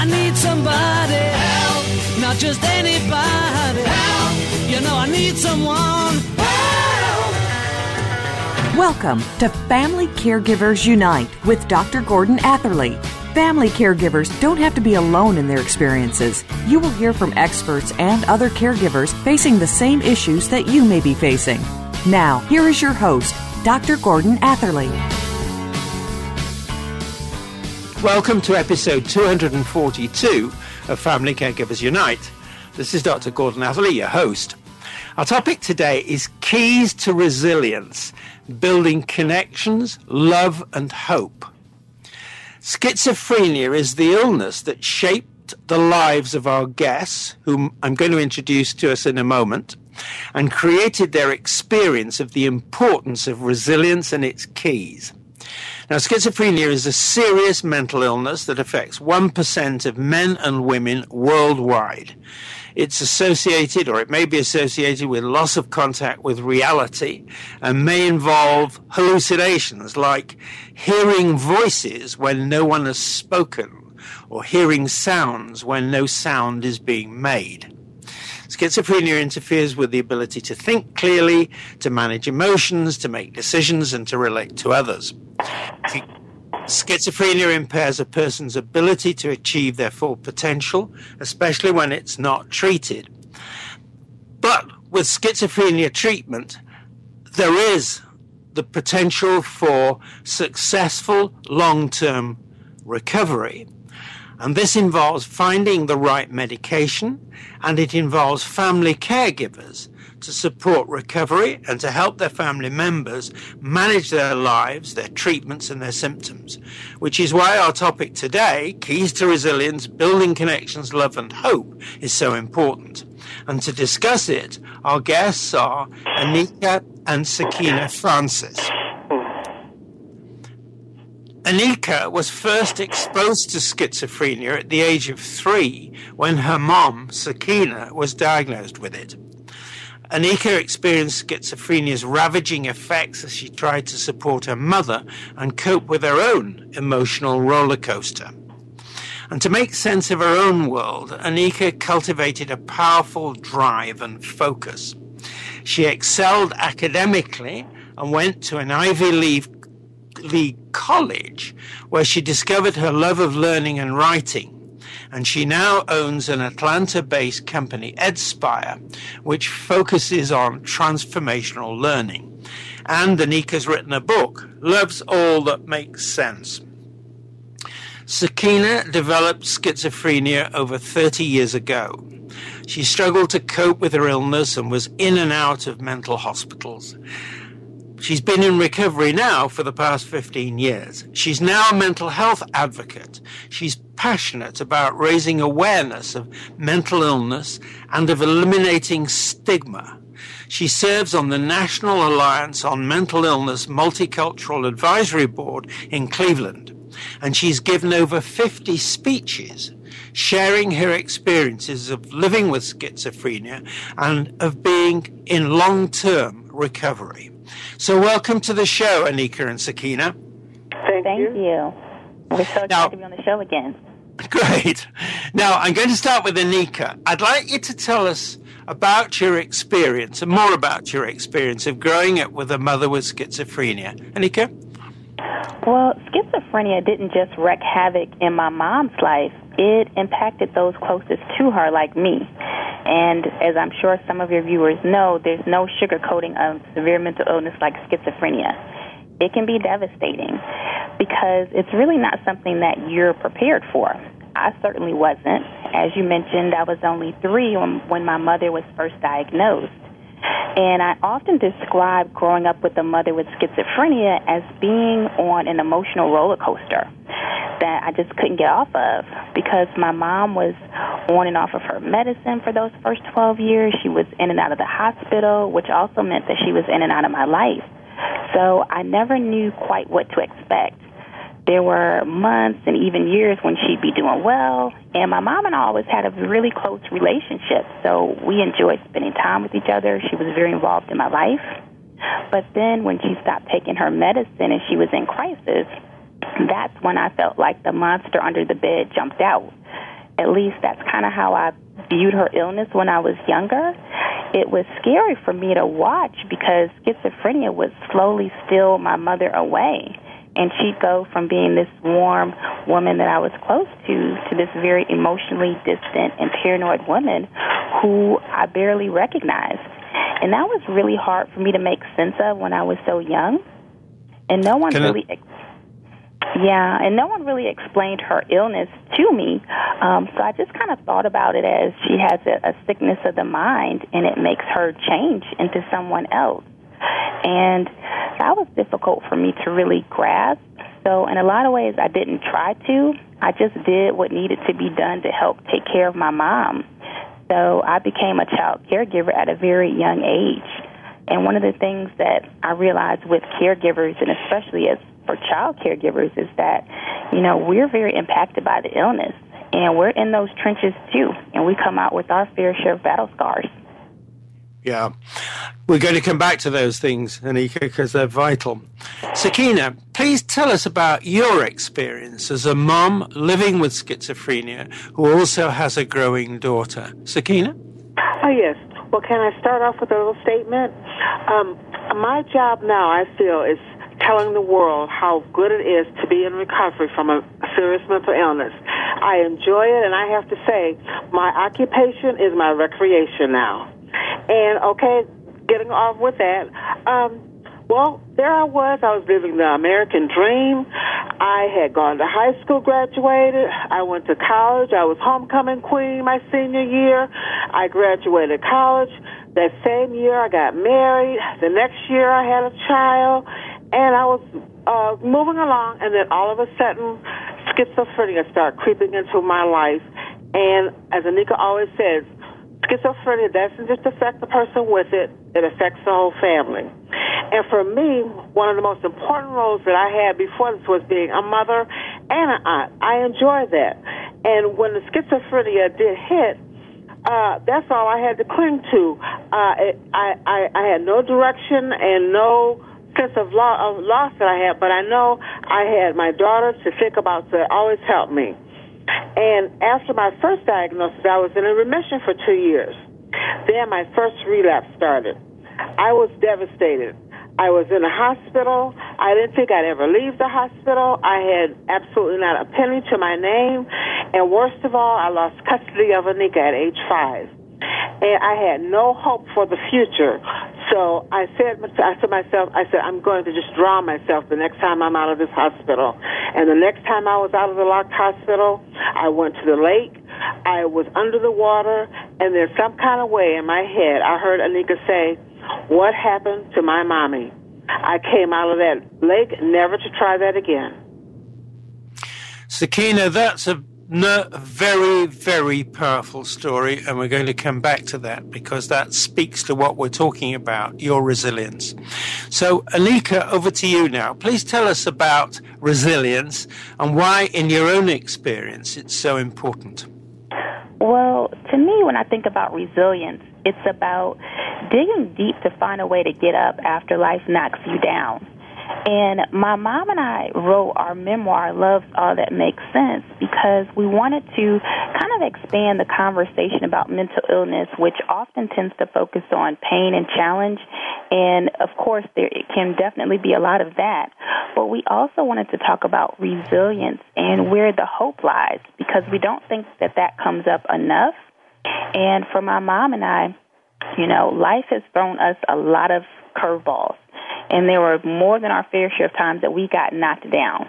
I need somebody help, not just anybody help. You know I need someone help. Welcome to Family Caregivers Unite with Dr. Gordon Atherley. Family caregivers don't have to be alone in their experiences. You will hear from experts and other caregivers facing the same issues that you may be facing. Now, here is your host, Dr. Gordon Atherley. Welcome to episode 242 of Family Caregivers Unite. This is Dr. Gordon Atherley, your host. Our topic today is keys to resilience, building connections, love, and hope. Schizophrenia is the illness that shaped the lives of our guests, whom I'm going to introduce to us in a moment, and created their experience of the importance of resilience and its keys. Now, schizophrenia is a serious mental illness that affects 1% of men and women worldwide. It's associated, or it may be associated, with loss of contact with reality and may involve hallucinations like hearing voices when no one has spoken or hearing sounds when no sound is being made. Schizophrenia interferes with the ability to think clearly, to manage emotions, to make decisions, and to relate to others. Schizophrenia impairs a person's ability to achieve their full potential, especially when it's not treated. But with schizophrenia treatment, there is the potential for successful long term recovery. And this involves finding the right medication and it involves family caregivers to support recovery and to help their family members manage their lives, their treatments, and their symptoms. Which is why our topic today, Keys to Resilience, Building Connections, Love, and Hope, is so important. And to discuss it, our guests are Anika and Sakeenah Francis. Anika was first exposed to schizophrenia at the age of three when her mom, Sakeenah, was diagnosed with it. Anika experienced schizophrenia's ravaging effects as she tried to support her mother and cope with her own emotional roller coaster. And to make sense of her own world, Anika cultivated a powerful drive and focus. She excelled academically and went to an Ivy League college where she discovered her love of learning and writing and she now owns an Atlanta based company, Edspire, which focuses on transformational learning. And Anika's written a book, Loves All That Makes Sense. Sakeenah developed schizophrenia over 30 years ago. She struggled to cope with her illness and was in and out of mental hospitals. She's been in recovery now for the past 15 years. She's now a mental health advocate. She's passionate about raising awareness of mental illness and of eliminating stigma. She serves on the National Alliance on Mental Illness Multicultural Advisory Board in Cleveland, and she's given over 50 speeches sharing her experiences of living with schizophrenia and of being in long term recovery. So, welcome to the show, Anika and Sakeenah. Thank, Thank you. you. We're so excited to be on the show again. Great. Now, I'm going to start with Anika. I'd like you to tell us about your experience and more about your experience of growing up with a mother with schizophrenia. Anika? Well, schizophrenia didn't just wreak havoc in my mom's life, it impacted those closest to her, like me. And as I'm sure some of your viewers know, there's no sugarcoating of severe mental illness like schizophrenia. It can be devastating because it's really not something that you're prepared for. I certainly wasn't. As you mentioned, I was only three when, when my mother was first diagnosed. And I often describe growing up with a mother with schizophrenia as being on an emotional roller coaster that I just couldn't get off of because my mom was on and off of her medicine for those first 12 years. She was in and out of the hospital, which also meant that she was in and out of my life. So I never knew quite what to expect. There were months and even years when she'd be doing well, and my mom and I always had a really close relationship. So we enjoyed spending time with each other. She was very involved in my life. But then when she stopped taking her medicine and she was in crisis, that's when I felt like the monster under the bed jumped out. at least that's kind of how I viewed her illness when I was younger. It was scary for me to watch because schizophrenia would slowly steal my mother away. And she'd go from being this warm woman that I was close to to this very emotionally distant and paranoid woman who I barely recognized. And that was really hard for me to make sense of when I was so young. And no one Can really. I- Yeah, and no one really explained her illness to me. Um, so I just kind of thought about it as she has a, a sickness of the mind, and it makes her change into someone else. And that was difficult for me to really grasp. So, in a lot of ways, I didn't try to. I just did what needed to be done to help take care of my mom. So, I became a child caregiver at a very young age. And one of the things that I realized with caregivers, and especially as for child caregivers, is that, you know, we're very impacted by the illness. And we're in those trenches too. And we come out with our fair share of battle scars. Yeah. We're going to come back to those things, Anika, because they're vital. Sakeenah, please tell us about your experience as a mom living with schizophrenia who also has a growing daughter. Sakeenah? Oh, yes. Well, can I start off with a little statement? Um, my job now, I feel, is telling the world how good it is to be in recovery from a serious mental illness. I enjoy it, and I have to say, my occupation is my recreation now. And, okay, getting off with that, um, well, there I was. I was living the American dream. I had gone to high school, graduated. I went to college. I was homecoming queen my senior year. I graduated college. That same year, I got married. The next year, I had a child. And I was uh, moving along, and then all of a sudden, schizophrenia started creeping into my life. And as Anika always says, schizophrenia doesn't just affect the person with it, it affects the whole family. And for me, one of the most important roles that I had before this was being a mother and an aunt. I enjoyed that. And when the schizophrenia did hit, uh, that's all I had to cling to. Uh, it, I, I, I had no direction and no sense of, lo- of loss that I had, but I know I had my daughter to think about to always help me. And after my first diagnosis, I was in a remission for two years. Then my first relapse started. I was devastated. I was in a hospital. I didn't think I'd ever leave the hospital. I had absolutely not a penny to my name. And worst of all, I lost custody of Anika at age five. And I had no hope for the future. So I said to myself, I said, I'm going to just drown myself the next time I'm out of this hospital. And the next time I was out of the locked hospital, I went to the lake. I was under the water, and there's some kind of way in my head, I heard Anika say, What happened to my mommy? I came out of that lake never to try that again. Sakeenah, that's a no, very, very powerful story, and we're going to come back to that because that speaks to what we're talking about your resilience. So, Anika, over to you now. Please tell us about resilience and why, in your own experience, it's so important. Well, to me, when I think about resilience, it's about digging deep to find a way to get up after life knocks you down. And my mom and I wrote our memoir, Love's All That Makes Sense, because we wanted to kind of expand the conversation about mental illness, which often tends to focus on pain and challenge. And of course, there it can definitely be a lot of that. But we also wanted to talk about resilience and where the hope lies, because we don't think that that comes up enough. And for my mom and I, you know, life has thrown us a lot of curveballs. And there were more than our fair share of times that we got knocked down.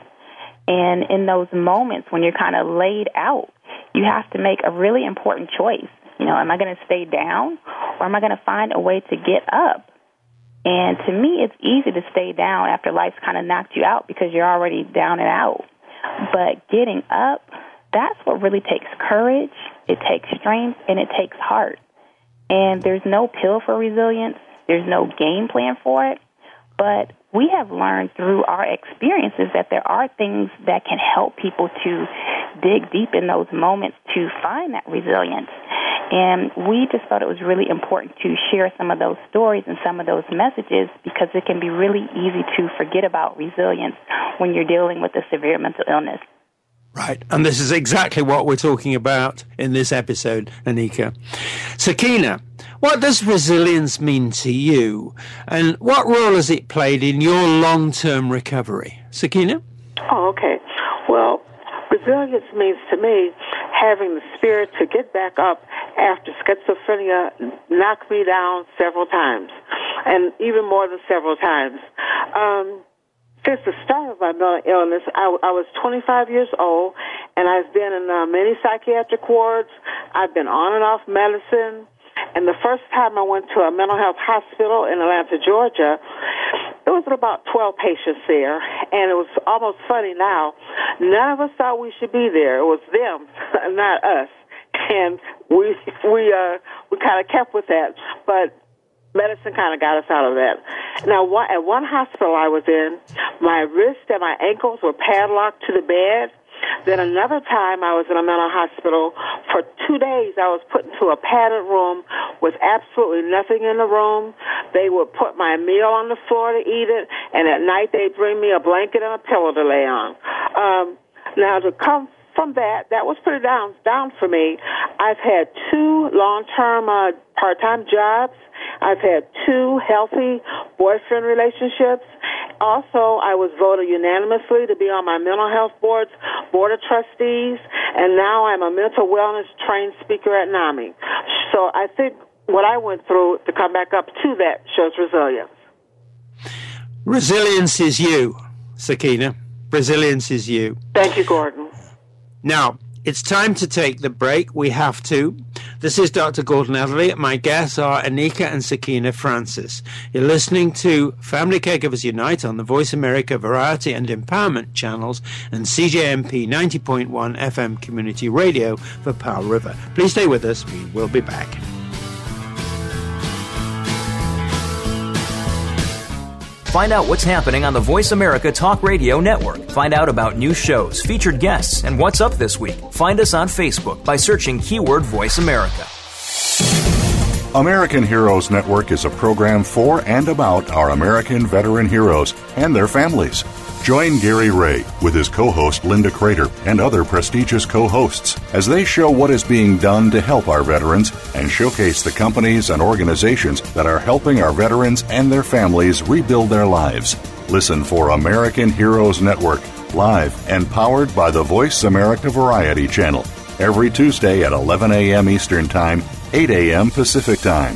And in those moments when you're kind of laid out, you have to make a really important choice. You know, am I going to stay down or am I going to find a way to get up? And to me, it's easy to stay down after life's kind of knocked you out because you're already down and out. But getting up, that's what really takes courage, it takes strength, and it takes heart. And there's no pill for resilience, there's no game plan for it. But we have learned through our experiences that there are things that can help people to dig deep in those moments to find that resilience. And we just thought it was really important to share some of those stories and some of those messages because it can be really easy to forget about resilience when you're dealing with a severe mental illness. Right, and this is exactly what we're talking about in this episode, Anika. Sakeenah, what does resilience mean to you, and what role has it played in your long term recovery? Sakeenah? Oh, okay. Well, resilience means to me having the spirit to get back up after schizophrenia knocked me down several times, and even more than several times. Um, since the start of my mental illness, I, I was 25 years old, and I've been in uh, many psychiatric wards. I've been on and off medicine. And the first time I went to a mental health hospital in Atlanta, Georgia, there was about 12 patients there, and it was almost funny now. None of us thought we should be there. It was them, not us. And we we uh we kind of kept with that, but medicine kind of got us out of that. Now, at one hospital I was in, my wrist and my ankles were padlocked to the bed. Then another time I was in a mental hospital. For two days I was put into a padded room with absolutely nothing in the room. They would put my meal on the floor to eat it, and at night they'd bring me a blanket and a pillow to lay on. Um, now to come from that, that was pretty down down for me. I've had two long term uh, part time jobs. I've had two healthy boyfriend relationships. Also, I was voted unanimously to be on my mental health board's board of trustees, and now I'm a mental wellness trained speaker at NAMI. So I think what I went through to come back up to that shows resilience. Resilience is you, Sakeenah. Resilience is you. Thank you, Gordon. Now, it's time to take the break. We have to. This is Dr. Gordon Atherley. My guests are Anika and Sakeenah Francis. You're listening to Family Caregivers Unite on the Voice America Variety and Empowerment channels and CJMP 90.1 FM Community Radio for Powell River. Please stay with us. We will be back. Find out what's happening on the Voice America Talk Radio Network. Find out about new shows, featured guests, and what's up this week. Find us on Facebook by searching keyword Voice America. American Heroes Network is a program for and about our American veteran heroes and their families. Join Gary Ray with his co host Linda Crater and other prestigious co hosts as they show what is being done to help our veterans and showcase the companies and organizations that are helping our veterans and their families rebuild their lives. Listen for American Heroes Network, live and powered by the Voice America Variety Channel, every Tuesday at 11 a.m. Eastern Time, 8 a.m. Pacific Time.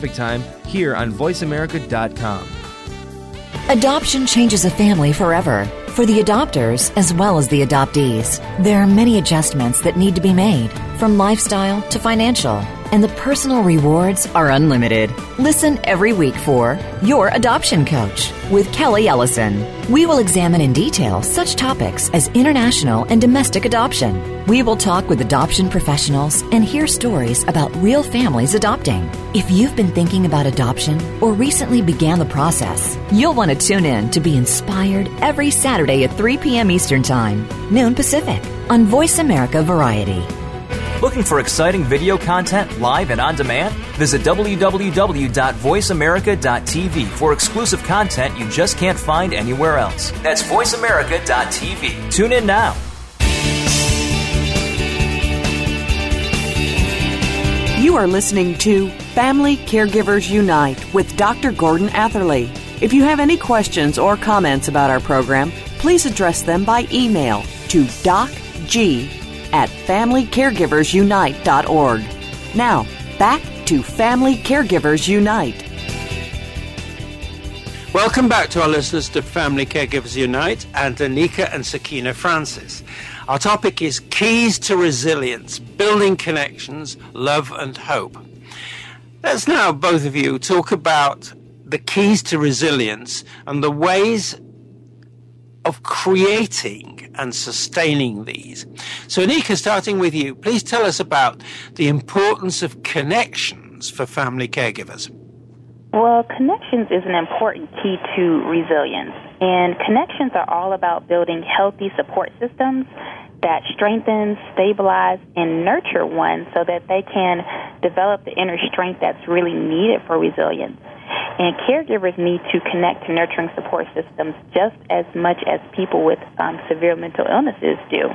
Time here on VoiceAmerica.com. Adoption changes a family forever. For the adopters as well as the adoptees, there are many adjustments that need to be made, from lifestyle to financial, and the personal rewards are unlimited. Listen every week for Your Adoption Coach with Kelly Ellison. We will examine in detail such topics as international and domestic adoption. We will talk with adoption professionals and hear stories about real families adopting. If you've been thinking about adoption or recently began the process, you'll want to tune in to be inspired every Saturday at 3 p.m. Eastern Time, noon Pacific, on Voice America Variety. Looking for exciting video content live and on demand? Visit www.voiceamerica.tv for exclusive content you just can't find anywhere else. That's voiceamerica.tv. Tune in now. You are listening to Family Caregivers Unite with Dr. Gordon Atherley. If you have any questions or comments about our program, please address them by email to docg at FamilyCaregiversUnite.org. Now, back to Family Caregivers Unite. Welcome back to our listeners to Family Caregivers Unite and Anika and Sakeenah Francis. Our topic is Keys to Resilience Building Connections, Love and Hope. Let's now, both of you, talk about the keys to resilience and the ways of creating and sustaining these. So, Anika, starting with you, please tell us about the importance of connections for family caregivers. Well, connections is an important key to resilience. And connections are all about building healthy support systems that strengthen, stabilize, and nurture one so that they can develop the inner strength that's really needed for resilience. And caregivers need to connect to nurturing support systems just as much as people with um, severe mental illnesses do.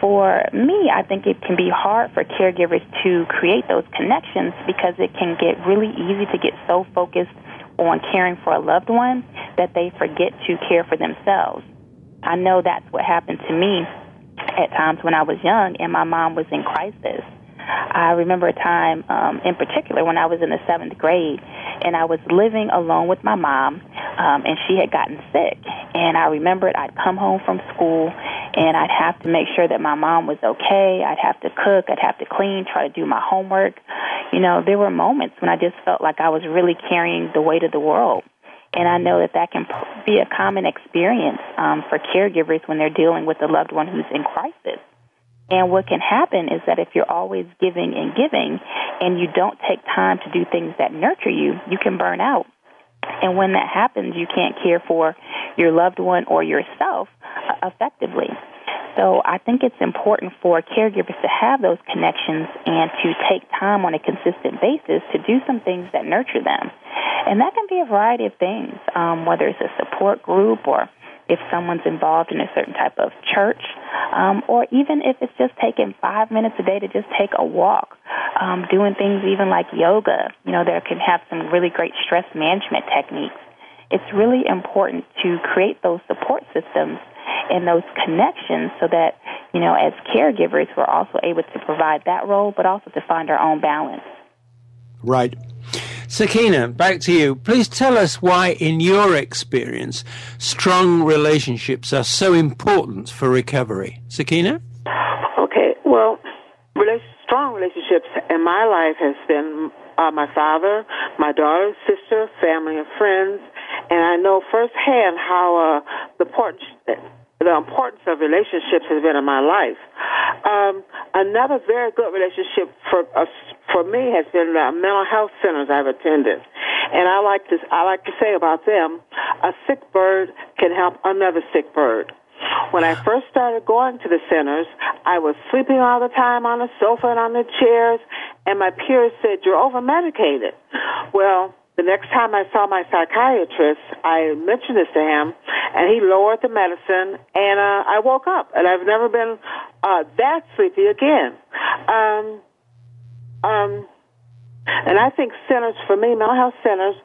For me, I think it can be hard for caregivers to create those connections because it can get really easy to get so focused on caring for a loved one that they forget to care for themselves. I know that's what happened to me at times when I was young and my mom was in crisis. I remember a time um, in particular when I was in the seventh grade, and I was living alone with my mom, um, and she had gotten sick. And I remembered I'd come home from school, and I'd have to make sure that my mom was okay. I'd have to cook, I'd have to clean, try to do my homework. You know, there were moments when I just felt like I was really carrying the weight of the world. And I know that that can be a common experience um, for caregivers when they're dealing with a loved one who's in crisis. And what can happen is that if you're always giving and giving and you don't take time to do things that nurture you, you can burn out. And when that happens, you can't care for your loved one or yourself uh, effectively. So I think it's important for caregivers to have those connections and to take time on a consistent basis to do some things that nurture them. And that can be a variety of things, um, whether it's a support group or if someone's involved in a certain type of church, um, or even if it's just taking five minutes a day to just take a walk, um, doing things even like yoga, you know, that can have some really great stress management techniques. It's really important to create those support systems and those connections so that, you know, as caregivers, we're also able to provide that role, but also to find our own balance. Right. Sakeenah, back to you. Please tell us why, in your experience, strong relationships are so important for recovery. Sakeenah? Okay, well, strong relationships in my life has been uh, my father, my daughter, sister, family, and friends, and I know firsthand how uh, the important the importance of relationships has been in my life. Um, another very good relationship for us, for me has been the mental health centers I've attended, and I like to I like to say about them, a sick bird can help another sick bird. When I first started going to the centers, I was sleeping all the time on the sofa and on the chairs, and my peers said, "You're over medicated." Well, the next time I saw my psychiatrist, I mentioned this to him, and he lowered the medicine, and uh, I woke up, and I've never been uh, that sleepy again. Um, um, and I think centers for me, mental health centers,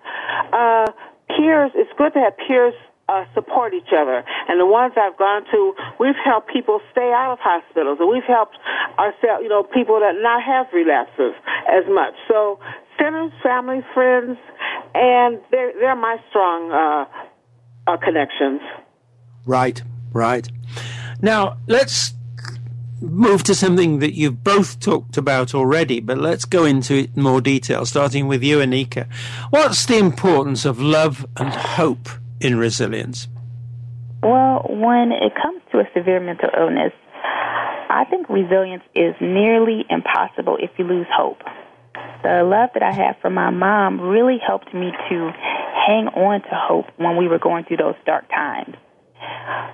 uh, peers. It's good to have peers uh, support each other. And the ones I've gone to, we've helped people stay out of hospitals, and we've helped ourselves, you know, people that not have relapses as much. So centers, family, friends, and they're they're my strong uh, uh, connections. Right, right. Now let's move to something that you've both talked about already, but let's go into it in more detail, starting with you, Anika. What's the importance of love and hope in resilience? Well, when it comes to a severe mental illness, I think resilience is nearly impossible if you lose hope. The love that I had for my mom really helped me to hang on to hope when we were going through those dark times.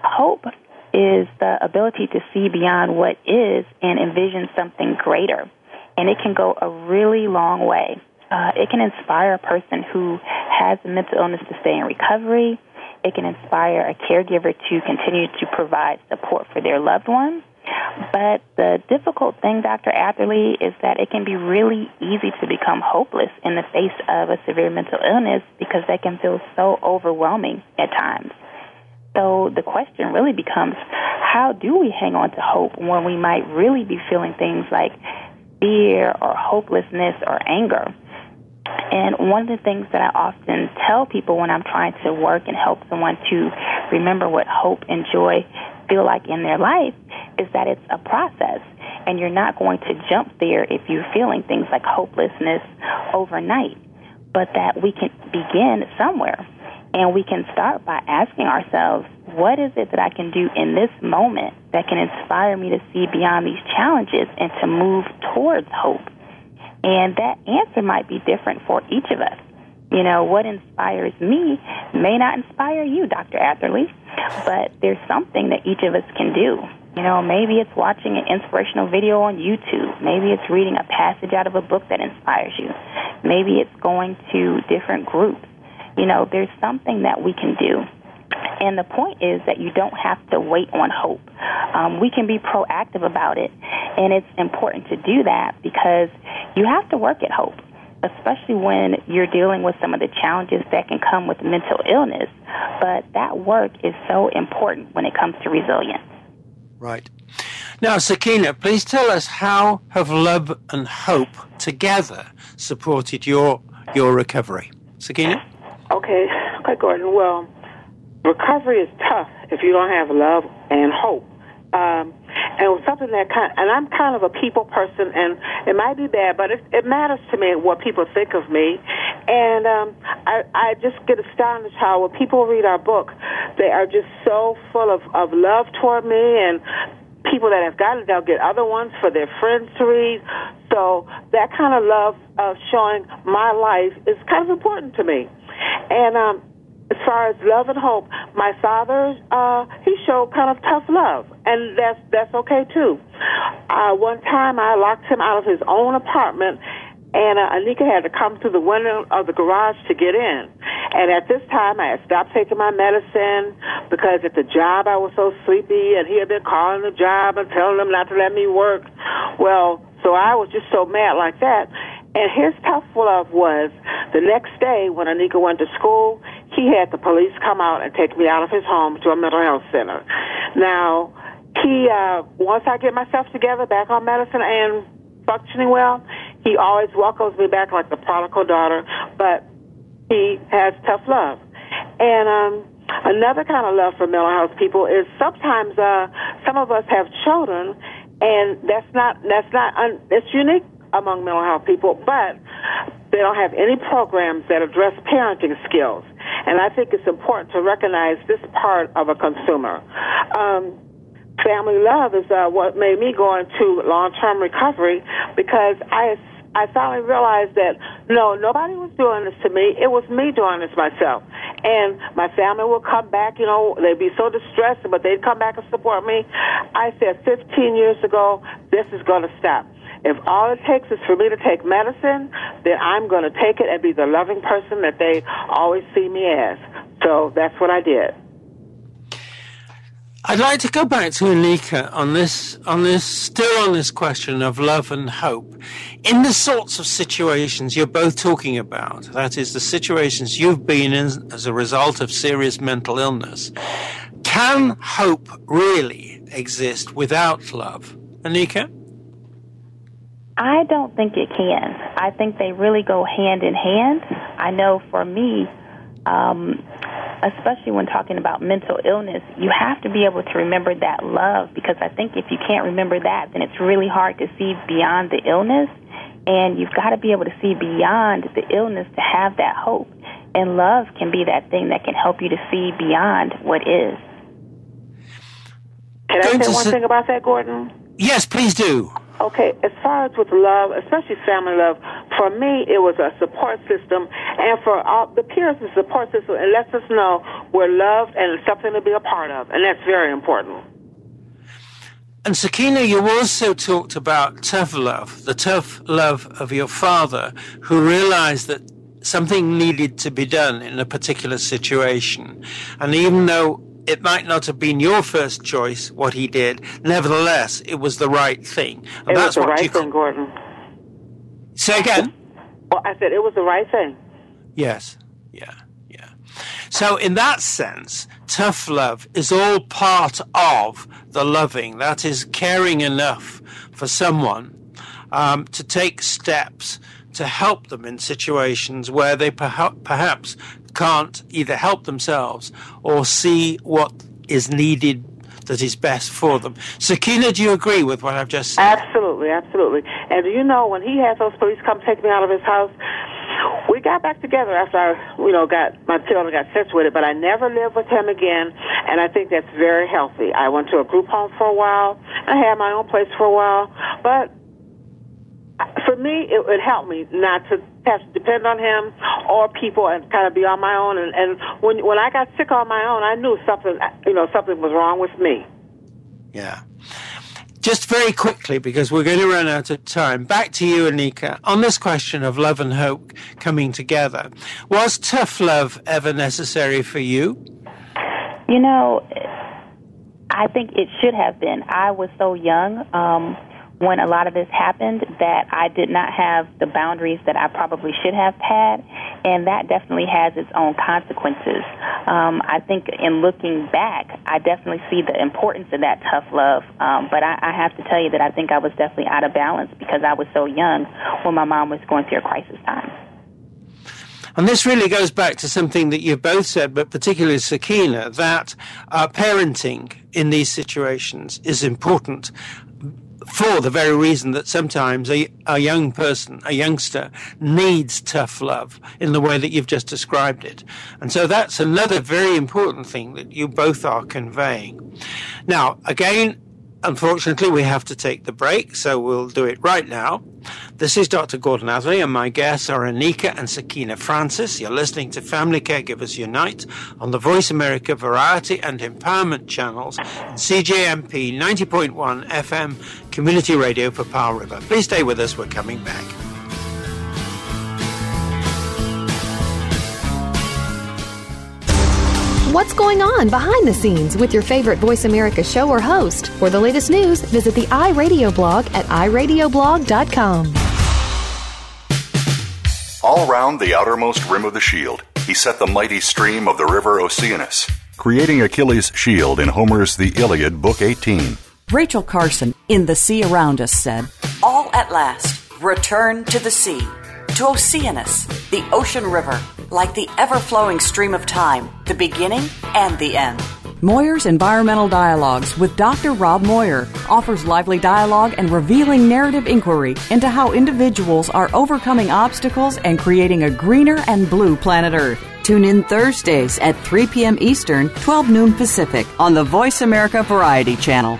Hope is the ability to see beyond what is and envision something greater. And it can go a really long way. Uh, it can inspire a person who has a mental illness to stay in recovery. It can inspire a caregiver to continue to provide support for their loved ones. But the difficult thing, Dr. Atherley, is that it can be really easy to become hopeless in the face of a severe mental illness because that can feel so overwhelming at times. So the question really becomes how do we hang on to hope when we might really be feeling things like fear or hopelessness or anger? And one of the things that I often tell people when I'm trying to work and help someone to remember what hope and joy feel like in their life is that it's a process. And you're not going to jump there if you're feeling things like hopelessness overnight, but that we can begin somewhere. And we can start by asking ourselves, what is it that I can do in this moment that can inspire me to see beyond these challenges and to move towards hope? And that answer might be different for each of us. You know, what inspires me may not inspire you, Dr. Atherley, but there's something that each of us can do. You know, maybe it's watching an inspirational video on YouTube. Maybe it's reading a passage out of a book that inspires you. Maybe it's going to different groups. You know, there's something that we can do. And the point is that you don't have to wait on hope. Um, we can be proactive about it, and it's important to do that because you have to work at hope especially when you're dealing with some of the challenges that can come with mental illness. But that work is so important when it comes to resilience. Right. Now, Sakeenah, please tell us how have love and hope together supported your your recovery? Sakeenah? Okay, okay, Gordon. Well, recovery is tough if you don't have love and hope. Um, and something that kind and I'm kind of a people person and it might be bad but it, it matters to me what people think of me. And um I I just get astonished how when people read our book they are just so full of of love toward me and people that have gotten it they'll get other ones for their friends to read. So that kind of love of showing my life is kind of important to me. And um as far as love and hope, my father, uh, he showed kind of tough love, and that's that's okay too. Uh, one time, I locked him out of his own apartment, and uh, Anika had to come through the window of the garage to get in. And at this time, I had stopped taking my medicine because at the job I was so sleepy, and he had been calling the job and telling them not to let me work. Well, so I was just so mad like that. And his tough love was the next day when Anika went to school, he had the police come out and take me out of his home to a mental health center. Now, he, uh, once I get myself together back on medicine and functioning well, he always welcomes me back like the prodigal daughter, but he has tough love. And, um, another kind of love for mental health people is sometimes, uh, some of us have children and that's not, that's not, un- it's unique among mental health people, but they don't have any programs that address parenting skills. And I think it's important to recognize this part of a consumer. Um, family love is uh, what made me go into long-term recovery because I I finally realized that no, nobody was doing this to me. It was me doing this myself. And my family would come back, you know, they'd be so distressed, but they'd come back and support me. I said 15 years ago, this is going to stop. If all it takes is for me to take medicine, then I'm going to take it and be the loving person that they always see me as. So that's what I did. I'd like to go back to Anika on this, on this, still on this question of love and hope. In the sorts of situations you're both talking about, that is, the situations you've been in as a result of serious mental illness, can hope really exist without love? Anika? I don't think it can. I think they really go hand in hand. I know for me, um, especially when talking about mental illness, you have to be able to remember that love because I think if you can't remember that, then it's really hard to see beyond the illness. And you've got to be able to see beyond the illness to have that hope. And love can be that thing that can help you to see beyond what is. Can I say one thing about that, Gordon? Yes, please do. Okay, as far as with love, especially family love, for me it was a support system, and for all the peers, the support system, it lets us know we're loved and something to be a part of, and that's very important. And Sakeenah, you also talked about tough love, the tough love of your father, who realized that something needed to be done in a particular situation. And even though it might not have been your first choice what he did. Nevertheless, it was the right thing. And it that's was the right thing, Gordon. Say again. Well, I said it was the right thing. Yes. Yeah. Yeah. So, in that sense, tough love is all part of the loving. That is caring enough for someone um, to take steps to help them in situations where they perhaps can't either help themselves or see what is needed that is best for them. Sakeenah, do you agree with what I've just said? Absolutely, absolutely. And do you know when he had those police come take me out of his house, we got back together after I, you know, got my children got situated, but I never lived with him again, and I think that's very healthy. I went to a group home for a while. I had my own place for a while, but for me, it would help me not to have to depend on him or people and kind of be on my own. And, and when when I got sick on my own, I knew something, you know, something was wrong with me. Yeah. Just very quickly, because we're going to run out of time. Back to you, Anika, on this question of love and hope coming together. Was tough love ever necessary for you? You know, I think it should have been. I was so young. Um, when a lot of this happened that I did not have the boundaries that I probably should have had, and that definitely has its own consequences. Um, I think in looking back, I definitely see the importance of that tough love, um, but I, I have to tell you that I think I was definitely out of balance because I was so young when my mom was going through a crisis time. And this really goes back to something that you both said, but particularly Sakeenah, that uh, parenting in these situations is important for the very reason that sometimes a, a, young person, a youngster, needs tough love in the way that you've just described it. And so that's another very important thing that you both are conveying. Now, again, Unfortunately, we have to take the break, so we'll do it right now. This is Dr. Gordon Atherley, and my guests are Anika and Sakeenah Francis. You're listening to Family Caregivers Unite on the Voice America Variety and Empowerment channels CJMP 90.1 FM Community Radio for Powell River. Please stay with us. We're coming back. What's going on behind the scenes with your favorite Voice America show or host? For the latest news, visit the iRadio blog at iradioblog.com. All round the outermost rim of the shield, he set the mighty stream of the river Oceanus, creating Achilles' shield in Homer's The Iliad, Book 18. Rachel Carson in The Sea Around Us said, All at last, return to the sea to Oceanus, the ocean river, like the ever flowing stream of time, the beginning and the end. Moir's Environmental Dialogues with Dr. Rob Moyer offers lively dialogue and revealing narrative inquiry into how individuals are overcoming obstacles and creating a greener and blue planet Earth. Tune in Thursdays at 3 p.m. Eastern, 12 noon Pacific on the Voice America Variety Channel.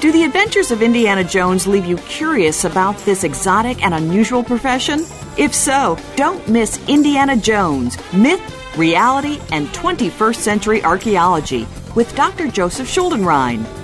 Do the adventures of Indiana Jones leave you curious about this exotic and unusual profession? If so, don't miss Indiana Jones Myth, Reality, and 21st Century Archaeology with Dr. Joseph Schuldenrein.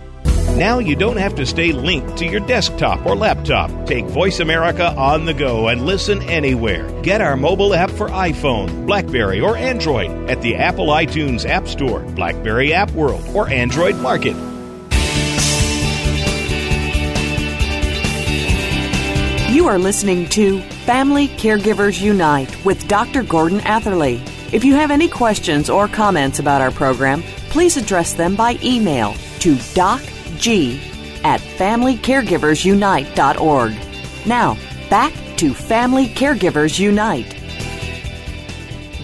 Now you don't have to stay linked to your desktop or laptop. Take Voice America on the go and listen anywhere. Get our mobile app for iPhone, Blackberry, or Android at the Apple iTunes App Store, Blackberry App World, or Android Market. You are listening to Family Caregivers Unite with Dr. Gordon Atherley. If you have any questions or comments about our program, please address them by email to doc G at FamilyCaregiversUnite.org. Now, back to Family Caregivers Unite.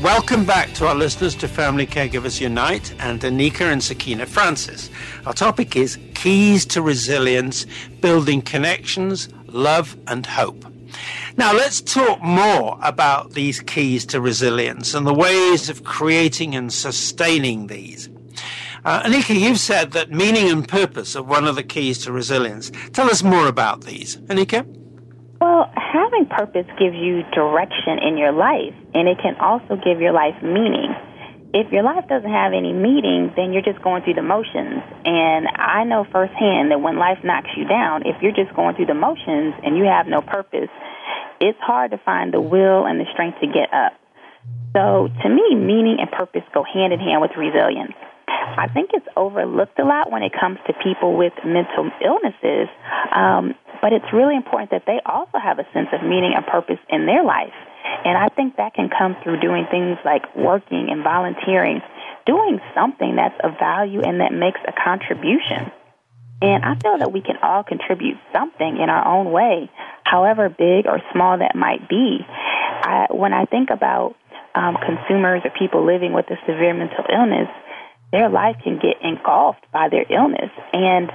Welcome back to our listeners to Family Caregivers Unite and Anika and Sakeenah Francis. Our topic is Keys to Resilience Building Connections, Love, and Hope. Now, let's talk more about these keys to resilience and the ways of creating and sustaining these. Uh, Anika, you've said that meaning and purpose are one of the keys to resilience. Tell us more about these. Anika? Well, Well, having purpose gives you direction in your life, and it can also give your life meaning. If your life doesn't have any meaning, then you're just going through the motions. And I know firsthand that when life knocks you down, if you're just going through the motions and you have no purpose, it's hard to find the will and the strength to get up. So, to me, meaning and purpose go hand in hand with resilience. I think it's overlooked a lot when it comes to people with mental illnesses, um, but it's really important that they also have a sense of meaning and purpose in their life. And I think that can come through doing things like working and volunteering, doing something that's of value and that makes a contribution. And I feel that we can all contribute something in our own way, however big or small that might be. I, when I think about um, consumers or people living with a severe mental illness, their life can get engulfed by their illness and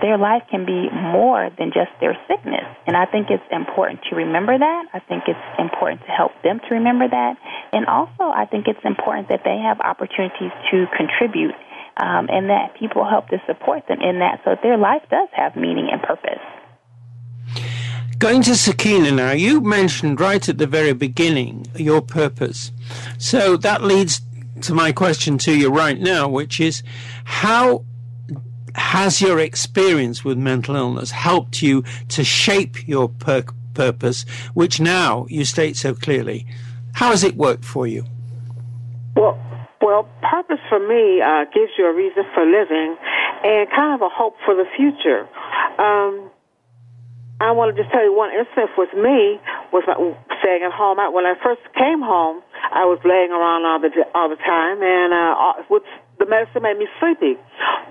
their life can be more than just their sickness. And I think it's important to remember that. I think it's important to help them to remember that. And also, I think it's important that they have opportunities to contribute um, and that people help to support them in that so that their life does have meaning and purpose. Going to Sakeenah now, you mentioned right at the very beginning your purpose. So that leads to my question to you right now, which is how has your experience with mental illness helped you to shape your per- purpose, which now you state so clearly? How has it worked for you? Well, well, purpose for me uh, gives you a reason for living and kind of a hope for the future. Um, I want to just tell you one instance with me was staying at home. I, When I first came home, I was laying around all the all the time, and uh, with the medicine made me sleepy.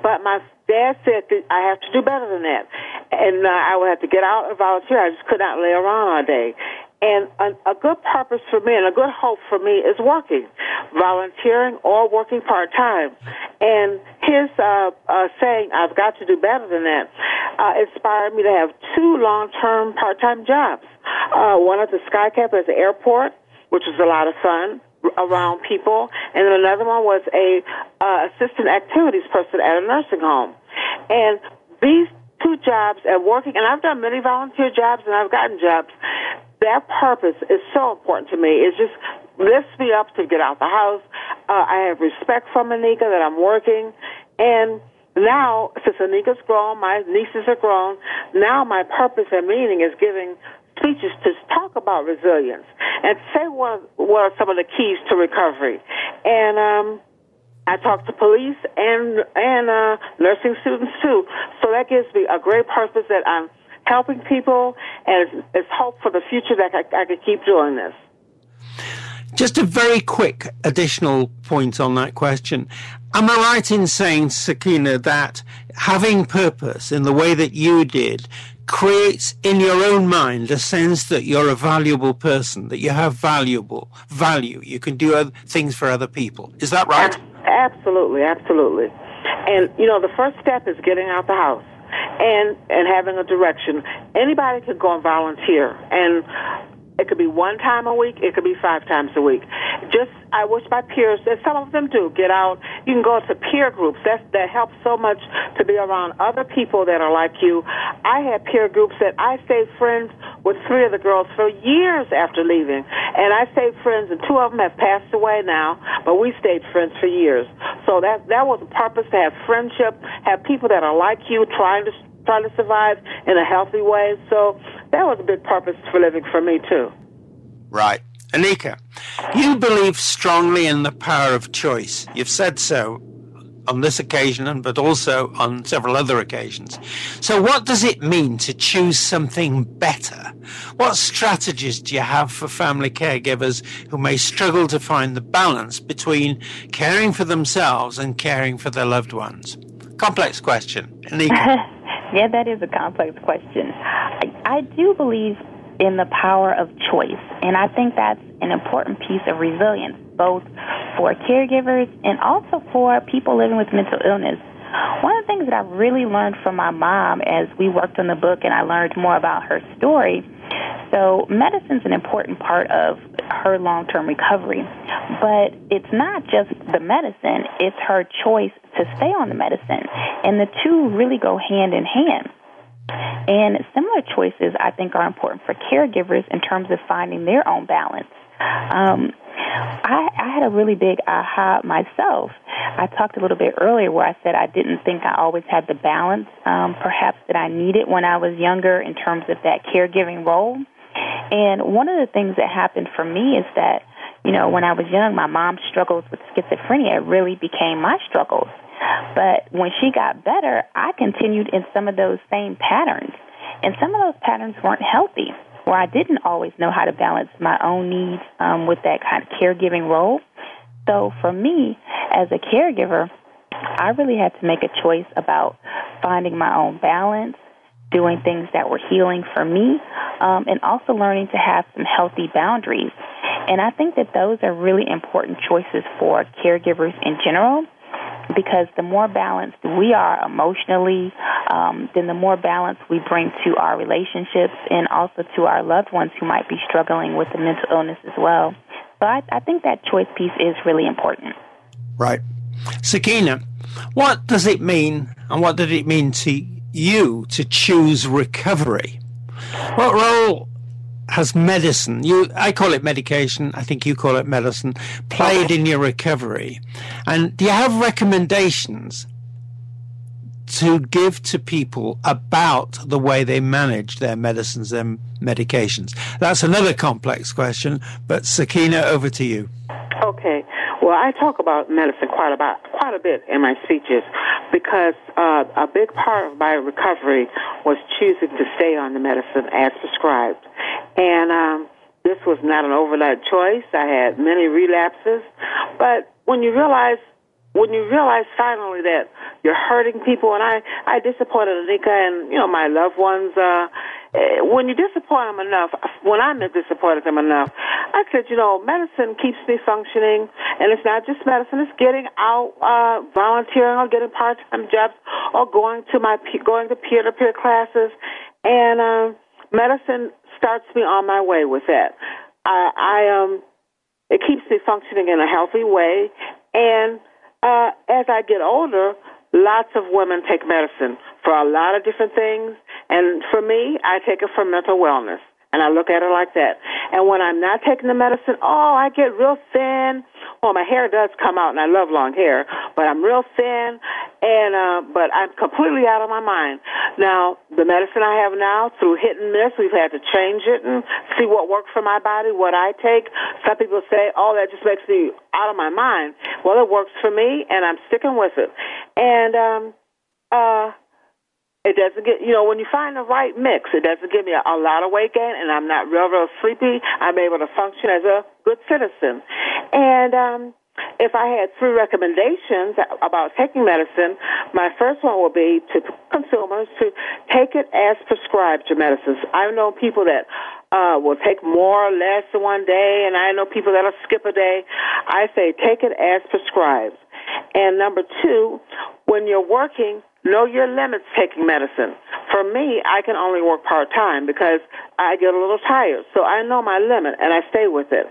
But my dad said that I have to do better than that, and uh, I would have to get out and volunteer. I just could not lay around all day. And a, a good purpose for me and a good hope for me is working, volunteering or working part time. And his uh, uh, saying, I've got to do better than that, uh, inspired me to have two long term part time jobs. Uh, one at the SkyCap at the airport, which was a lot of fun around people, and then another one was a uh, assistant activities person at a nursing home. And these two jobs and working, and I've done many volunteer jobs and I've gotten jobs that purpose is so important to me. It just lifts me up to get out the house. Uh, I have respect for Anika that I'm working. And now, since Anika's grown, my nieces are grown, now my purpose and meaning is giving speeches to talk about resilience and say what, what are some of the keys to recovery. And, um, I talk to police and and uh, nursing students too, so that gives me a great purpose that I'm helping people, and it's, it's hope for the future that I, I could keep doing this. Just a very quick additional point on that question. Am I right in saying, Sakeenah, that having purpose in the way that you did creates in your own mind a sense that you're a valuable person, that you have valuable value, you can do other things for other people? Is that right? Absolutely, absolutely. And you know, the first step is getting out the house and and having a direction. Anybody could go and volunteer, and it could be one time a week. It could be five times a week. Just I wish my peers, and some of them do, get out. You can go to peer groups. That that helps so much to be around other people that are like you. I had peer groups that I stayed friends with three of the girls for years after leaving, and I stayed friends, and two of them have passed away now, but we stayed friends for years. So that that was a purpose to have friendship, have people that are like you, trying to trying to survive in a healthy way. So that was a big purpose for living for me too. Right. Anika, you believe strongly in the power of choice. You've said so on this occasion, but also on several other occasions. So, what does it mean to choose something better? What strategies do you have for family caregivers who may struggle to find the balance between caring for themselves and caring for their loved ones? Complex question. Anika. Yeah, that is a complex question. I, I do believe in the power of choice, and I think that's an important piece of resilience, both for caregivers and also for people living with mental illness. One of the things that I really learned from my mom as we worked on the book and I learned more about her story. So, medicine's an important part of her long term recovery, but it's not just the medicine, it's her choice to stay on the medicine. And the two really go hand in hand. And similar choices, I think, are important for caregivers in terms of finding their own balance. Um, I, I had a really big aha myself. I talked a little bit earlier where I said I didn't think I always had the balance, um, perhaps that I needed when I was younger in terms of that caregiving role. And one of the things that happened for me is that, you know, when I was young, my mom's struggles with schizophrenia really became my struggles. But when she got better, I continued in some of those same patterns. And some of those patterns weren't healthy, where I didn't always know how to balance my own needs um, with that kind of caregiving role. So for me, as a caregiver, I really had to make a choice about finding my own balance, doing things that were healing for me, um, and also learning to have some healthy boundaries. And I think that those are really important choices for caregivers in general because the more balanced we are emotionally, um, then the more balance we bring to our relationships and also to our loved ones who might be struggling with a mental illness as well. So I, I think that choice piece is really important. Right. Sakeenah, what does it mean and what did it mean to you to choose recovery? What role has medicine, you, I call it medication, I think you call it medicine, played in your recovery? And do you have recommendations to give to people about the way they manage their medicines and medications? That's another complex question, but Sakeenah, over to you. Okay. Well, I talk about medicine quite about quite a bit in my speeches because uh, a big part of my recovery was choosing to stay on the medicine as prescribed, and um, this was not an overnight choice. I had many relapses, but when you realize when you realize finally that you're hurting people, and I I disappointed Anika and you know my loved ones. Uh, when you disappoint them enough, when I disappointed them enough, I said, you know, medicine keeps me functioning, and it's not just medicine; it's getting out, uh, volunteering, or getting part-time jobs, or going to my going to peer-to-peer classes, and uh, medicine starts me on my way with that. I, I um, it keeps me functioning in a healthy way, and uh, as I get older, lots of women take medicine for a lot of different things. And for me, I take it for mental wellness. And I look at it like that. And when I'm not taking the medicine, oh, I get real thin. Well, my hair does come out, and I love long hair, but I'm real thin, and uh, but I'm completely out of my mind. Now, the medicine I have now, through hit and miss, we've had to change it and see what works for my body, what I take. Some people say, oh, that just makes me out of my mind. Well, it works for me, and I'm sticking with it. And um, uh, it doesn't get, you know, when you find the right mix, it doesn't give me a, a lot of weight gain, and I'm not real, real sleepy. I'm able to function as a good citizen. And um, if I had three recommendations about taking medicine, my first one would be to consumers to take it as prescribed your medicines. I know people that uh, will take more or less in one day, and I know people that'll skip a day. I say take it as prescribed. And number two, when you're working, Know your limits taking medicine. For me, I can only work part time because I get a little tired. So I know my limit and I stay with it.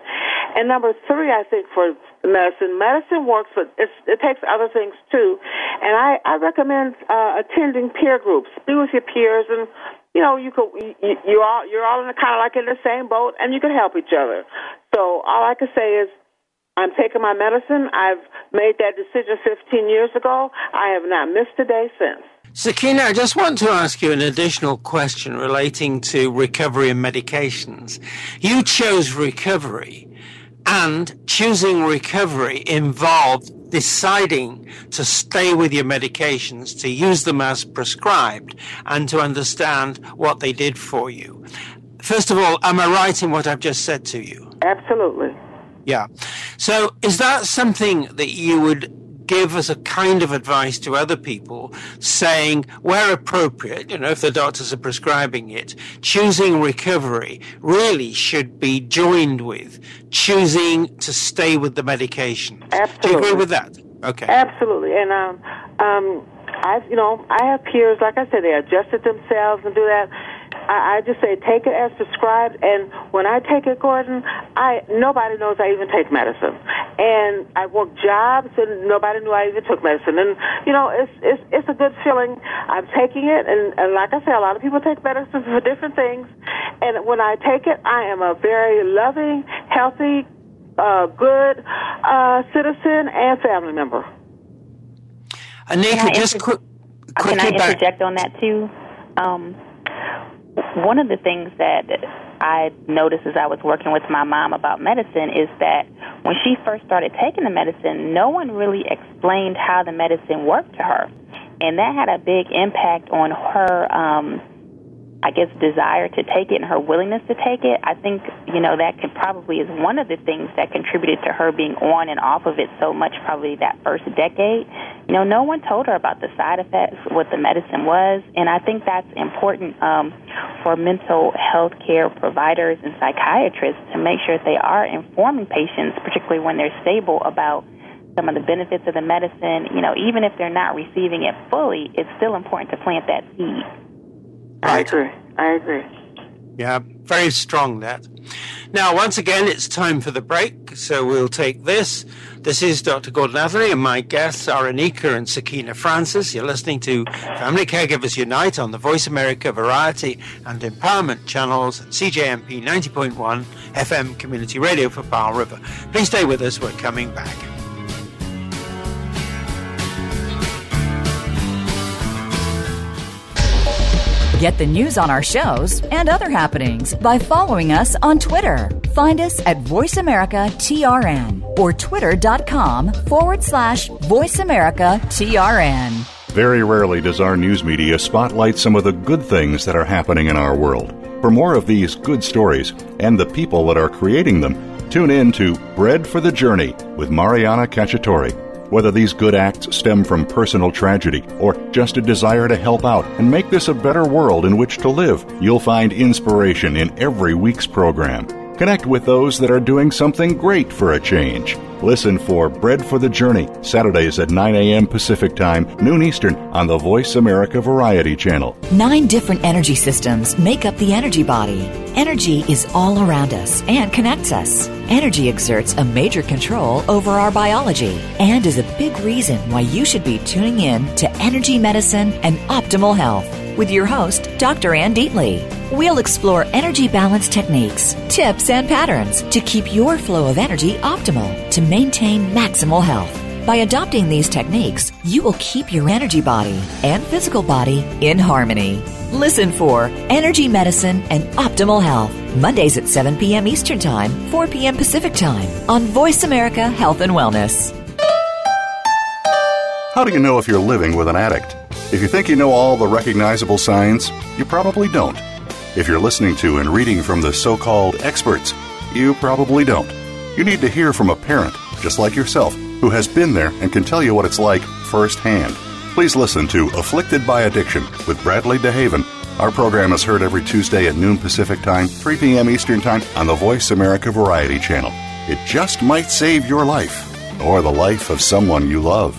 And number three, I think for medicine, medicine works, but it takes other things too. And I, I recommend uh, attending peer groups. Be with your peers and you know, you could you, you're all you're all in the kind of like in the same boat, and you can help each other. So all I can say is I'm taking my medicine. I've made that decision 15 years ago. I have not missed a day since. Sakeenah, I just want to ask you an additional question relating to recovery and medications. You chose recovery, and choosing recovery involved deciding to stay with your medications, to use them as prescribed, and to understand what they did for you. First of all, am I right in what I've just said to you? Absolutely. Yeah. So is that something that you would give as a kind of advice to other people, saying where appropriate, you know, if the doctors are prescribing it, choosing recovery really should be joined with choosing to stay with the medication. Absolutely. Do you agree with that? Okay. Absolutely. And um, um, I've, you know, I have peers, like I said, they adjusted themselves and do that. I, I just say take it as prescribed. And when I take it, Gordon, I nobody knows I even take medicine. and I worked jobs, and nobody knew I even took medicine. And you know, it's it's it's a good feeling. I'm taking it, and, and like I say, a lot of people take medicine for different things, and when I take it, I am a very loving, healthy, uh, good uh, citizen and family member. Anika, just quick, Can I quickly back. interject on that too? Um, one of the things that I noticed as I was working with my mom about medicine is that when she first started taking the medicine, no one really explained how the medicine worked to her. And that had a big impact on her, um, I guess, desire to take it and her willingness to take it. I think, you know, that could probably is one of the things that contributed to her being on and off of it so much probably that first decade. You know, no one told her about the side effects, what the medicine was, and I think that's important um, for mental health care providers and psychiatrists to make sure that they are informing patients, particularly when they're stable, about some of the benefits of the medicine. You know, even if they're not receiving it fully, it's still important to plant that seed. I agree. I agree. Yeah, very strong that. Now, once again, it's time for the break, so we'll take this. This is Dr. Gordon Atherley, and my guests are Anika and Sakeenah Francis. You're listening to Family Caregivers Unite on the Voice America Variety and Empowerment channels, CJMP 90.1 FM Community Radio for Powell River. Please stay with us, we're coming back. Get the news on our shows and other happenings by following us on Twitter. Find us at VoiceAmericaTRN or twitter.com forward slash VoiceAmericaTRN. Very rarely does our news media spotlight some of the good things that are happening in our world. For more of these good stories and the people that are creating them, tune in to Bread for the Journey with Mariana Cacciatore. Whether these good acts stem from personal tragedy or just a desire to help out and make this a better world in which to live, you'll find inspiration in every week's program. Connect with those that are doing something great for a change. Listen for Bread for the Journey, Saturdays at 9 a.m. Pacific Time, noon Eastern, on the Voice America Variety Channel. Nine different energy systems make up the energy body. Energy is all around us and connects us. Energy exerts a major control over our biology and is a big reason why you should be tuning in to Energy Medicine and Optimal Health with your host, Dr. Ann Deatley. We'll explore energy balance techniques, tips, and patterns to keep your flow of energy optimal to maintain maximal health. By adopting these techniques, you will keep your energy body and physical body in harmony. Listen for Energy Medicine and Optimal Health, Mondays at 7 p.m. Eastern Time, 4 p.m. Pacific Time on Voice America Health and Wellness. How do you know if you're living with an addict? If you think you know all the recognizable signs, you probably don't. If you're listening to and reading from the so called experts, you probably don't. You need to hear from a parent, just like yourself, who has been there and can tell you what it's like firsthand. Please listen to Afflicted by Addiction with Bradley DeHaven. Our program is heard every Tuesday at noon Pacific Time, 3 p.m. Eastern Time on the Voice America Variety Channel. It just might save your life or the life of someone you love.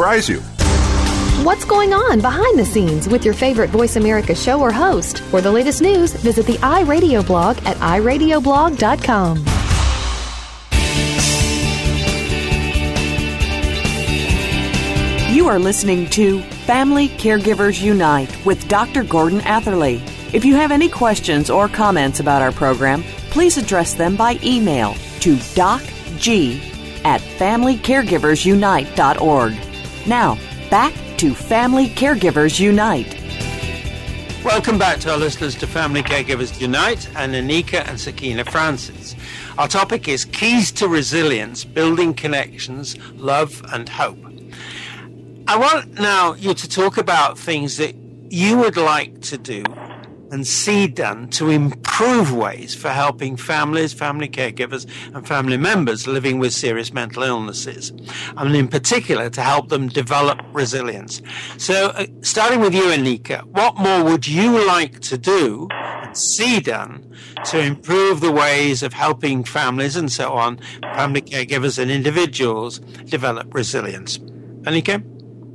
surprise you. What's going on behind the scenes with your favorite Voice America show or host? For the latest news, visit the iRadio blog at iradioblog.com. You are listening to Family Caregivers Unite with Dr. Gordon Atherley. If you have any questions or comments about our program, please address them by email to docg at familycaregiversunite.org. Now, back to Family Caregivers Unite. Welcome back to our listeners to Family Caregivers Unite and Anika and Sakeenah Francis. Our topic is Keys to Resilience, Building Connections, Love and Hope. I want now you to talk about things that you would like to do and see done to improve ways for helping families, family caregivers, and family members living with serious mental illnesses, and in particular to help them develop resilience. So, uh, starting with you, Anika, what more would you like to do and see done to improve the ways of helping families and so on, family caregivers and individuals develop resilience? Anika?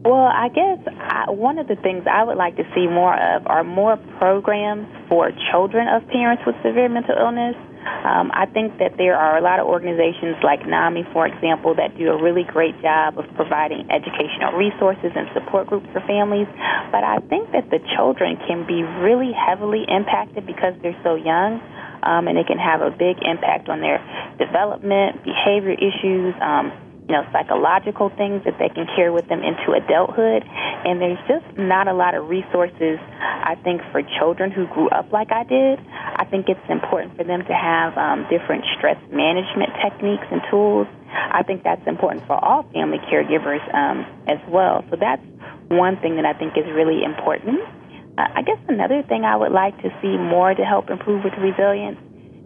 Well, I guess I, one of the things I would like to see more of are more programs for children of parents with severe mental illness. Um, I think that there are a lot of organizations like NAMI, for example, that do a really great job of providing educational resources and support groups for families. But I think that the children can be really heavily impacted because they're so young. Um, and it can have a big impact on their development, behavior issues, um, you know, psychological things that they can carry with them into adulthood. And there's just not a lot of resources, I think, for children who grew up like I did. I think it's important for them to have um, different stress management techniques and tools. I think that's important for all family caregivers um, as well. So that's one thing that I think is really important. Uh, I guess another thing I would like to see more to help improve with resilience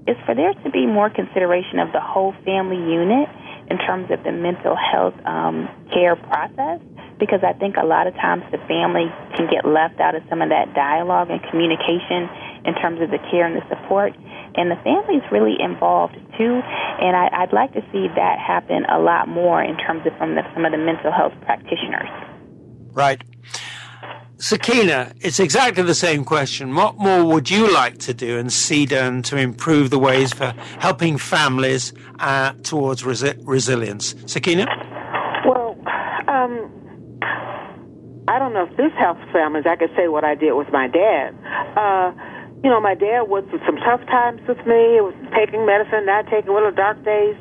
is for there to be more consideration of the whole family unit in terms of the mental health um, care process because I think a lot of times the family can get left out of some of that dialogue and communication in terms of the care and the support. And the family is really involved too. And I, I'd like to see that happen a lot more in terms of from the, some of the mental health practitioners. Right. Sakeenah, it's exactly the same question. What more would you like to do and see done to improve the ways for helping families uh, towards resi- resilience? Sakeenah? Well, um, I don't know if this helps families. I could say what I did with my dad. Uh, you know, my dad went through some tough times with me. It was taking medicine, not taking little dark days.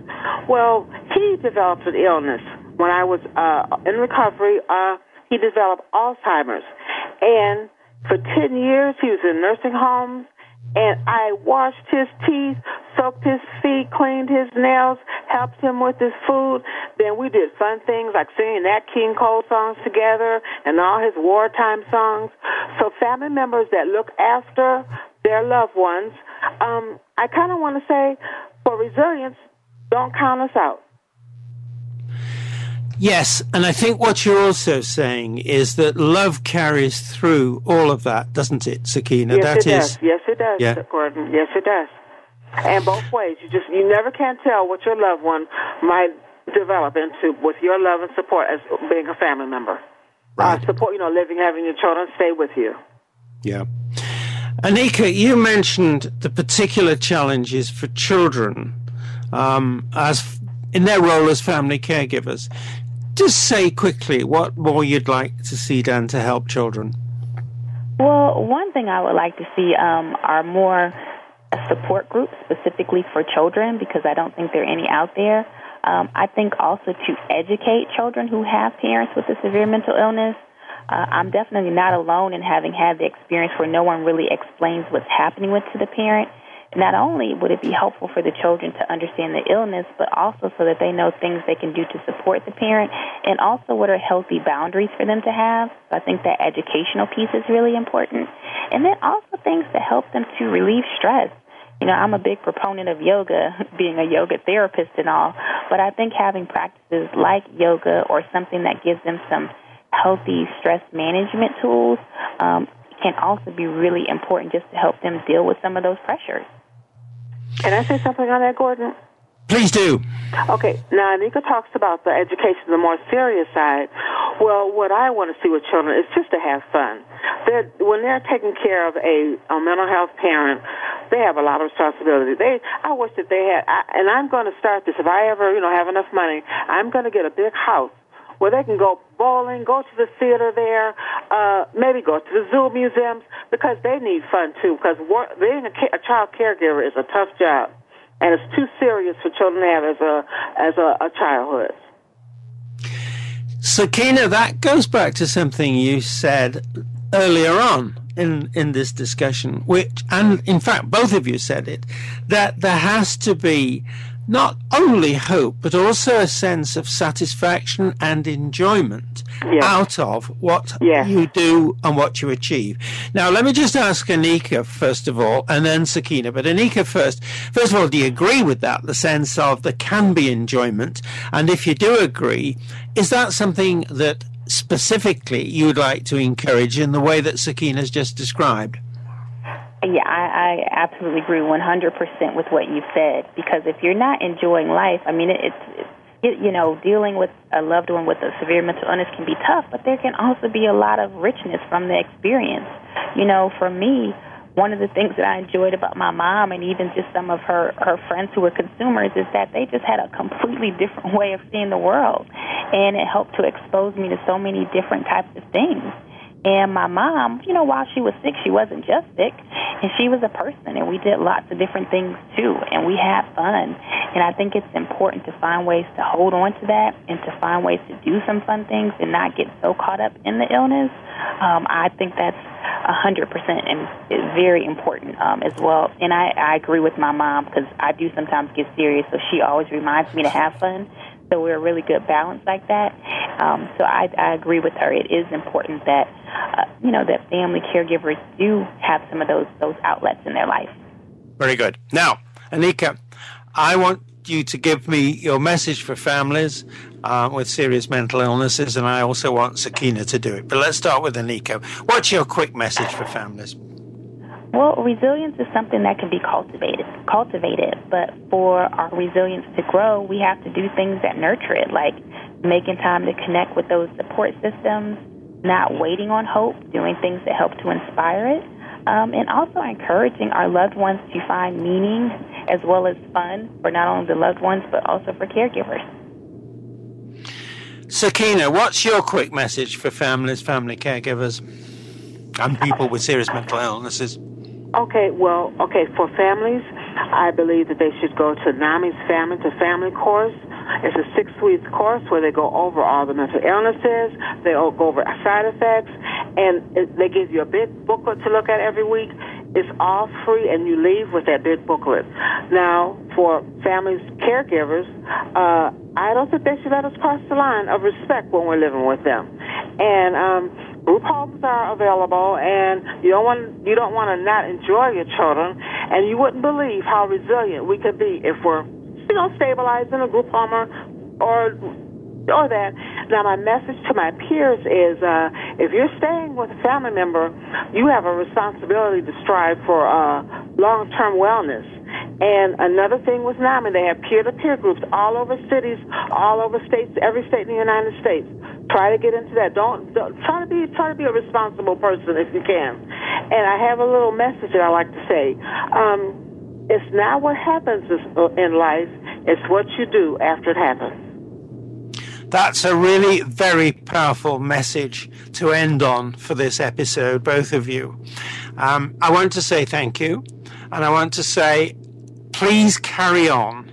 Well, he developed an illness when I was uh, in recovery. Uh, he developed Alzheimer's. And for 10 years, he was in nursing homes. And I washed his teeth, soaked his feet, cleaned his nails, helped him with his food. Then we did fun things like singing that King Cole songs together and all his wartime songs. So family members that look after their loved ones, um, I kind of want to say, for resilience, don't count us out. Yes, and I think what you're also saying is that love carries through all of that, doesn't it, Sakeenah? Yes, that it is, does. Yes, it does, Yeah. Gordon. Yes, it does. And both ways. You just you never can tell what your loved one might develop into with your love and support as being a family member. Right. Uh, support, you know, living, having your children stay with you. Yeah. Anika, you mentioned the particular challenges for children um, as in their role as family caregivers. Just say quickly what more you'd like to see done to help children. Well, one thing I would like to see um, are more support groups specifically for children because I don't think there are any out there. Um, I think also to educate children who have parents with a severe mental illness. Uh, I'm definitely not alone in having had the experience where no one really explains what's happening with to the parent. Not only would it be helpful for the children to understand the illness, but also so that they know things they can do to support the parent and also what are healthy boundaries for them to have. So I think that educational piece is really important. And then also things to help them to relieve stress. You know, I'm a big proponent of yoga, being a yoga therapist and all, but I think having practices like yoga or something that gives them some healthy stress management tools um, can also be really important just to help them deal with some of those pressures. Can I say something on that, Gordon? Please do. Okay, now Anika talks about the education, the more serious side. Well, what I want to see with children is just to have fun. They're, when they're taking care of a, a mental health parent, they have a lot of responsibility. They, I wish that they had, I, and I'm going to start this. If I ever, you know, have enough money, I'm going to get a big house where they can go bowling, go to the theater there, uh, maybe go to the zoo museums because they need fun too. Because work, being a, a child caregiver is a tough job, and it's too serious for children to have as a as a, a childhood. Sakeenah, that goes back to something you said earlier on in, in this discussion, which, and in fact, both of you said it, that there has to be not only hope, but also a sense of satisfaction and enjoyment Yes. out of what Yes. you do and what you achieve. Now, let me just ask Anika first of all, and then Sakeenah. But Anika first. First of all, do you agree with that? The sense of there can be enjoyment, and if you do agree, is that something that specifically you would like to encourage in the way that Sakeenah's just described? Yeah, I, I absolutely agree 100% with what you said because if you're not enjoying life, I mean, it, it's, it, you know, dealing with a loved one with a severe mental illness can be tough, but there can also be a lot of richness from the experience. You know, for me, one of the things that I enjoyed about my mom and even just some of her her friends who were consumers is that they just had a completely different way of seeing the world, and it helped to expose me to so many different types of things. And my mom, you know, while she was sick, she wasn't just sick, and she was a person, and we did lots of different things too, and we had fun. And I think it's important to find ways to hold on to that and to find ways to do some fun things and not get so caught up in the illness. Um, I think that's a hundred percent and is very important um, as well. And I, I agree with my mom because I do sometimes get serious, so she always reminds me to have fun. So we're a really good balance like that. Um, so I, I agree with her. It is important that uh, you know that family caregivers do have some of those those outlets in their life. Very good. Now, Anika, I want you to give me your message for families uh, with serious mental illnesses, and I also want Sakeenah to do it. But let's start with Anika. What's your quick message for families? Well, resilience is something that can be cultivated, cultivated. But for our resilience to grow, we have to do things that nurture it, like making time to connect with those support systems, not waiting on hope, doing things that help to inspire it, um, and also encouraging our loved ones to find meaning as well as fun for not only the loved ones but also for caregivers. Sakeenah, what's your quick message for families, family caregivers, and people with serious mental illnesses? Okay, well, okay, for families, I believe that they should go to NAMI's Family to Family course. It's a six week course where they go over all the mental illnesses, they go over side effects, and it, they give you a big booklet to look at every week. It's all free, and you leave with that big booklet. Now, for families, caregivers, uh, I don't think they should let us cross the line of respect when we're living with them. And um, group homes are available, and you don't want you don't want to not enjoy your children, and you wouldn't believe how resilient we could be if we're you know stabilized in a group home or or that. Now, my message to my peers is uh, if you're staying with a family member, you have a responsibility to strive for uh, long term wellness. And another thing with NAMI, they have peer to peer groups all over cities, all over states, every state in the United States. Try to get into that. Don't, don't try to be try to be a responsible person if you can. And I have a little message that I like to say. Um, it's not what happens in life; it's what you do after it happens. That's a really very powerful message to end on for this episode, both of you. Um, I want to say thank you, and I want to say please carry on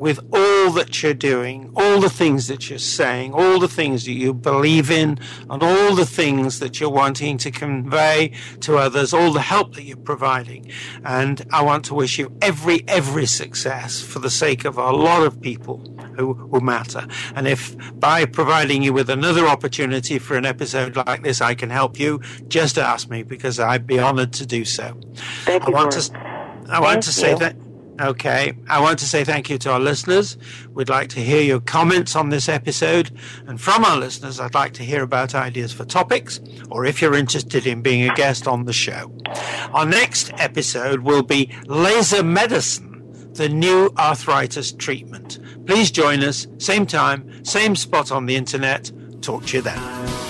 with all that you're doing, all the things that you're saying, all the things that you believe in, and all the things that you're wanting to convey to others, all the help that you're providing. And I want to wish you every, every success for the sake of a lot of people who, who matter. And if by providing you with another opportunity for an episode like this, I can help you, just ask me because I'd be honored to do so. Thank you. I want Gordon. to, I want Thank to say you. that. Okay. I want to say thank you to our listeners. We'd like to hear your comments on this episode. And from our listeners, I'd like to hear about ideas for topics or if you're interested in being a guest on the show. Our next episode will be laser medicine, the new arthritis treatment. Please join us, same time, same spot on the internet. Talk to you then.